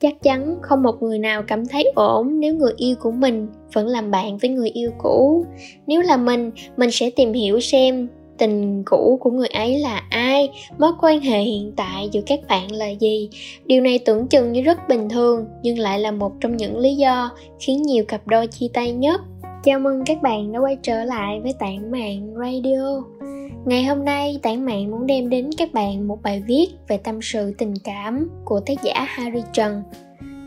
chắc chắn không một người nào cảm thấy ổn nếu người yêu của mình vẫn làm bạn với người yêu cũ. Nếu là mình mình sẽ tìm hiểu xem tình cũ của người ấy là ai, mối quan hệ hiện tại giữa các bạn là gì. Điều này tưởng chừng như rất bình thường, nhưng lại là một trong những lý do khiến nhiều cặp đôi chia tay nhất. Chào mừng các bạn đã quay trở lại với tản mạng radio ngày hôm nay, tản mạng muốn đem đến các bạn một bài viết về tâm sự tình cảm của tác giả harry trần.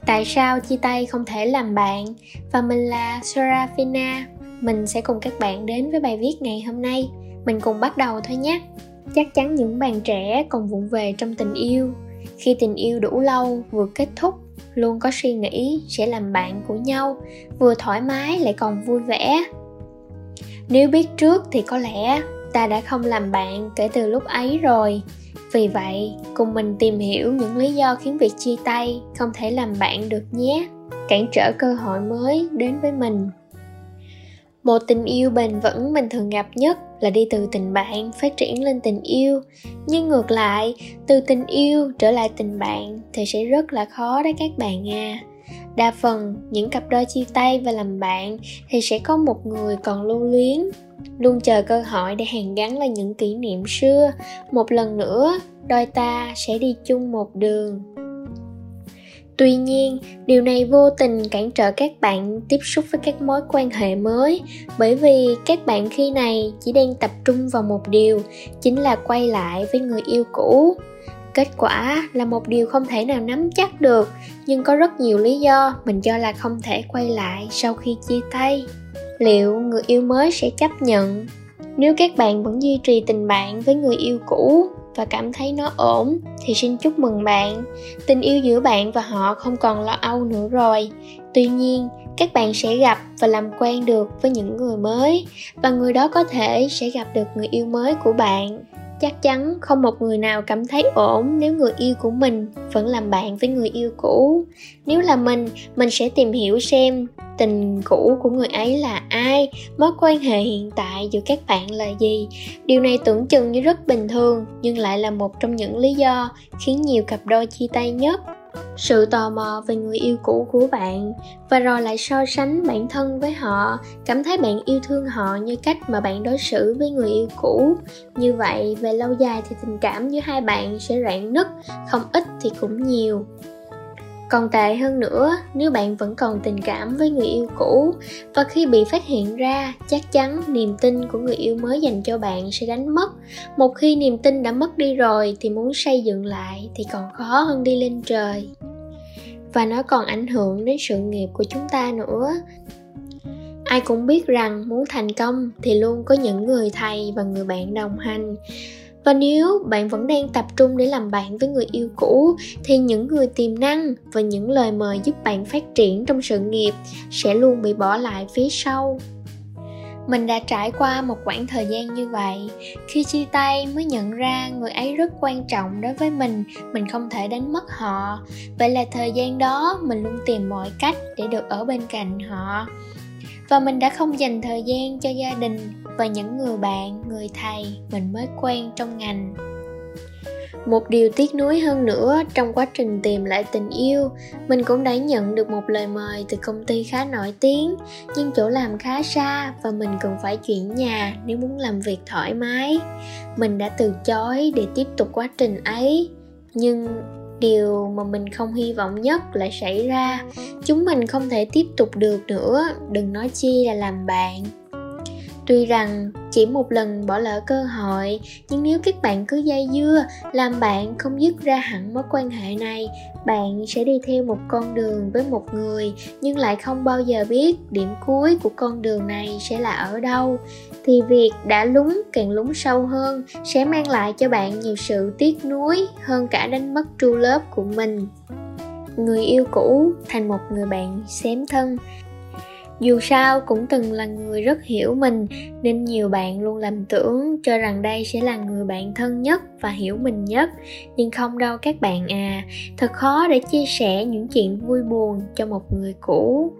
Tại sao chia tay không thể làm bạn? Và mình là Serafina. Mình sẽ cùng các bạn đến với bài viết ngày hôm nay. Mình cùng bắt đầu thôi nhé. Chắc chắn những bạn trẻ còn vụng về trong tình yêu. Khi tình yêu đủ lâu, vừa kết thúc, luôn có suy nghĩ sẽ làm bạn của nhau, vừa thoải mái lại còn vui vẻ. Nếu biết trước thì có lẽ ta đã không làm bạn kể từ lúc ấy rồi. Vì vậy, cùng mình tìm hiểu những lý do khiến việc chia tay không thể làm bạn được nhé. Cản trở cơ hội mới đến với mình. Một tình yêu bền vững mình thường gặp nhất là đi từ tình bạn phát triển lên tình yêu. Nhưng ngược lại, từ tình yêu trở lại tình bạn thì sẽ rất là khó đấy các bạn à. Đa phần những cặp đôi chia tay và làm bạn thì sẽ có một người còn lưu luyến luôn chờ cơ hội để hàn gắn lại những kỷ niệm xưa. Một lần nữa, đôi ta sẽ đi chung một đường. Tuy nhiên, điều này vô tình cản trở các bạn tiếp xúc với các mối quan hệ mới, bởi vì các bạn khi này chỉ đang tập trung vào một điều, chính là quay lại với người yêu cũ. Kết quả là một điều không thể nào nắm chắc được, nhưng có rất nhiều lý do mình cho là không thể quay lại sau khi chia tay liệu người yêu mới sẽ chấp nhận nếu các bạn vẫn duy trì tình bạn với người yêu cũ và cảm thấy nó ổn thì xin chúc mừng bạn. Tình yêu giữa bạn và họ không còn lo âu nữa rồi. Tuy nhiên, các bạn sẽ gặp và làm quen được với những người mới và người đó có thể sẽ gặp được người yêu mới của bạn chắc chắn không một người nào cảm thấy ổn nếu người yêu của mình vẫn làm bạn với người yêu cũ. Nếu là mình mình sẽ tìm hiểu xem tình cũ của người ấy là ai, mối quan hệ hiện tại giữa các bạn là gì. Điều này tưởng chừng như rất bình thường, nhưng lại là một trong những lý do khiến nhiều cặp đôi chia tay nhất sự tò mò về người yêu cũ của bạn và rồi lại so sánh bản thân với họ, cảm thấy bạn yêu thương họ như cách mà bạn đối xử với người yêu cũ. Như vậy, về lâu dài thì tình cảm giữa hai bạn sẽ rạn nứt, không ít thì cũng nhiều còn tệ hơn nữa nếu bạn vẫn còn tình cảm với người yêu cũ. Và khi bị phát hiện ra, chắc chắn niềm tin của người yêu mới dành cho bạn sẽ đánh mất. Một khi niềm tin đã mất đi rồi thì muốn xây dựng lại thì còn khó hơn đi lên trời. Và nó còn ảnh hưởng đến sự nghiệp của chúng ta nữa. Ai cũng biết rằng muốn thành công thì luôn có những người thầy và người bạn đồng hành và nếu bạn vẫn đang tập trung để làm bạn với người yêu cũ, thì những người tiềm năng và những lời mời giúp bạn phát triển trong sự nghiệp sẽ luôn bị bỏ lại phía sau. Mình đã trải qua một khoảng thời gian như vậy. Khi chia tay mới nhận ra người ấy rất quan trọng đối với mình mình không thể đánh mất họ. Vậy là thời gian đó mình luôn tìm mọi cách để được ở bên cạnh họ. Và mình đã không dành thời gian cho gia đình và những người bạn, người thầy mình mới quen trong ngành. Một điều tiếc nuối hơn nữa, trong quá trình tìm lại tình yêu, mình cũng đã nhận được một lời mời từ công ty khá nổi tiếng, nhưng chỗ làm khá xa và mình cần phải chuyển nhà nếu muốn làm việc thoải mái. Mình đã từ chối để tiếp tục quá trình ấy, nhưng điều mà mình không hy vọng nhất lại xảy ra, chúng mình không thể tiếp tục được nữa, đừng nói chi là làm bạn tuy rằng chỉ một lần bỏ lỡ cơ hội, nhưng nếu các bạn cứ dây dưa, làm bạn không dứt ra hẳn mối quan hệ này, bạn sẽ đi theo một con đường với một người, nhưng lại không bao giờ biết điểm cuối của con đường này sẽ là ở đâu. Thì việc đã lúng càng lúng sâu hơn sẽ mang lại cho bạn nhiều sự tiếc nuối hơn cả đánh mất true love của mình. Người yêu cũ thành một người bạn xém thân dù sao cũng từng là người rất hiểu mình, nên nhiều bạn luôn lầm tưởng cho rằng đây sẽ là người bạn thân nhất và hiểu mình nhất. Nhưng không đâu các bạn à thật khó để chia sẻ những chuyện vui buồn cho một người cũ.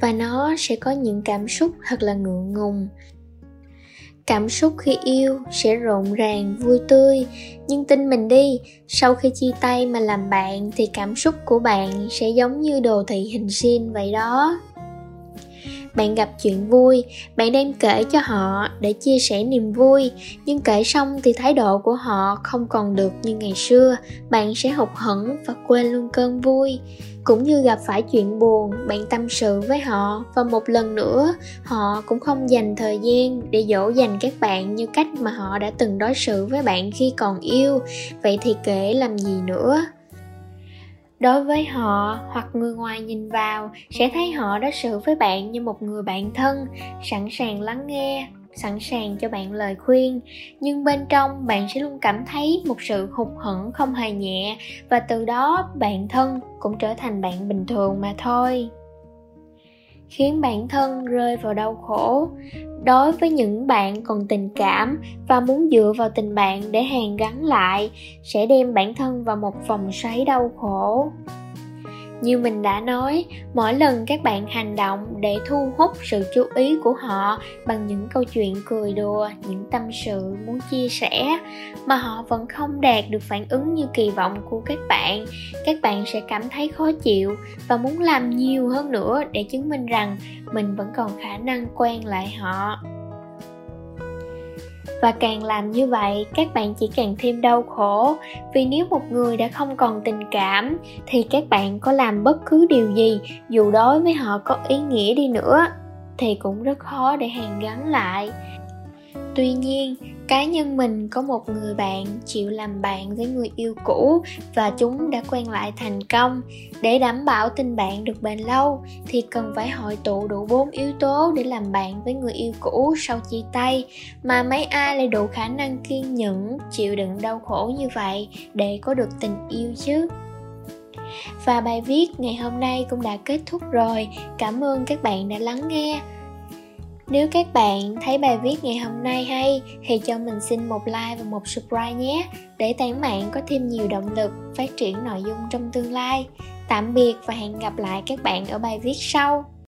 Và nó sẽ có những cảm xúc thật là ngượng ngùng. Cảm xúc khi yêu sẽ rộn ràng, vui tươi. Nhưng tin mình đi, sau khi chia tay mà làm bạn thì cảm xúc của bạn sẽ giống như đồ thị hình sin vậy đó bạn gặp chuyện vui, bạn đem kể cho họ để chia sẻ niềm vui. Nhưng kể xong thì thái độ của họ không còn được như ngày xưa. Bạn sẽ hụt hẫng và quên luôn cơn vui. Cũng như gặp phải chuyện buồn, bạn tâm sự với họ. Và một lần nữa, họ cũng không dành thời gian để dỗ dành các bạn như cách mà họ đã từng đối xử với bạn khi còn yêu. Vậy thì kể làm gì nữa? Đối với họ, hoặc người ngoài nhìn vào, sẽ thấy họ đối xử với bạn như một người bạn thân, sẵn sàng lắng nghe, sẵn sàng cho bạn lời khuyên. Nhưng bên trong, bạn sẽ luôn cảm thấy một sự hụt hẫng không hề nhẹ, và từ đó bạn thân cũng trở thành bạn bình thường mà thôi khiến bản thân rơi vào đau khổ. Đối với những bạn còn tình cảm và muốn dựa vào tình bạn để hàn gắn lại, sẽ đem bản thân vào một vòng xoáy đau khổ như mình đã nói, mỗi lần các bạn hành động để thu hút sự chú ý của họ bằng những câu chuyện cười đùa, những tâm sự muốn chia sẻ mà họ vẫn không đạt được phản ứng như kỳ vọng của các bạn các bạn sẽ cảm thấy khó chịu và muốn làm nhiều hơn nữa để chứng minh rằng mình vẫn còn khả năng quen lại họ và càng làm như vậy, các bạn chỉ càng thêm đau khổ. Vì nếu một người đã không còn tình cảm, thì các bạn có làm bất cứ điều gì, dù đối với họ có ý nghĩa đi nữa, thì cũng rất khó để hàn gắn lại. Tuy nhiên cá nhân mình có một người bạn chịu làm bạn với người yêu cũ và chúng đã quen lại thành công. Để đảm bảo tình bạn được bền lâu thì cần phải hội tụ đủ bốn yếu tố để làm bạn với người yêu cũ sau chia tay. Mà mấy ai lại đủ khả năng kiên nhẫn, chịu đựng đau khổ như vậy để có được tình yêu chứ? Và bài viết ngày hôm nay cũng đã kết thúc rồi. Cảm ơn các bạn đã lắng nghe nếu các bạn thấy bài viết ngày hôm nay hay, thì cho mình xin một like và một subscribe nhé, để tán mạng có thêm nhiều động lực phát triển nội dung trong tương lai. Tạm biệt và hẹn gặp lại các bạn ở bài viết sau.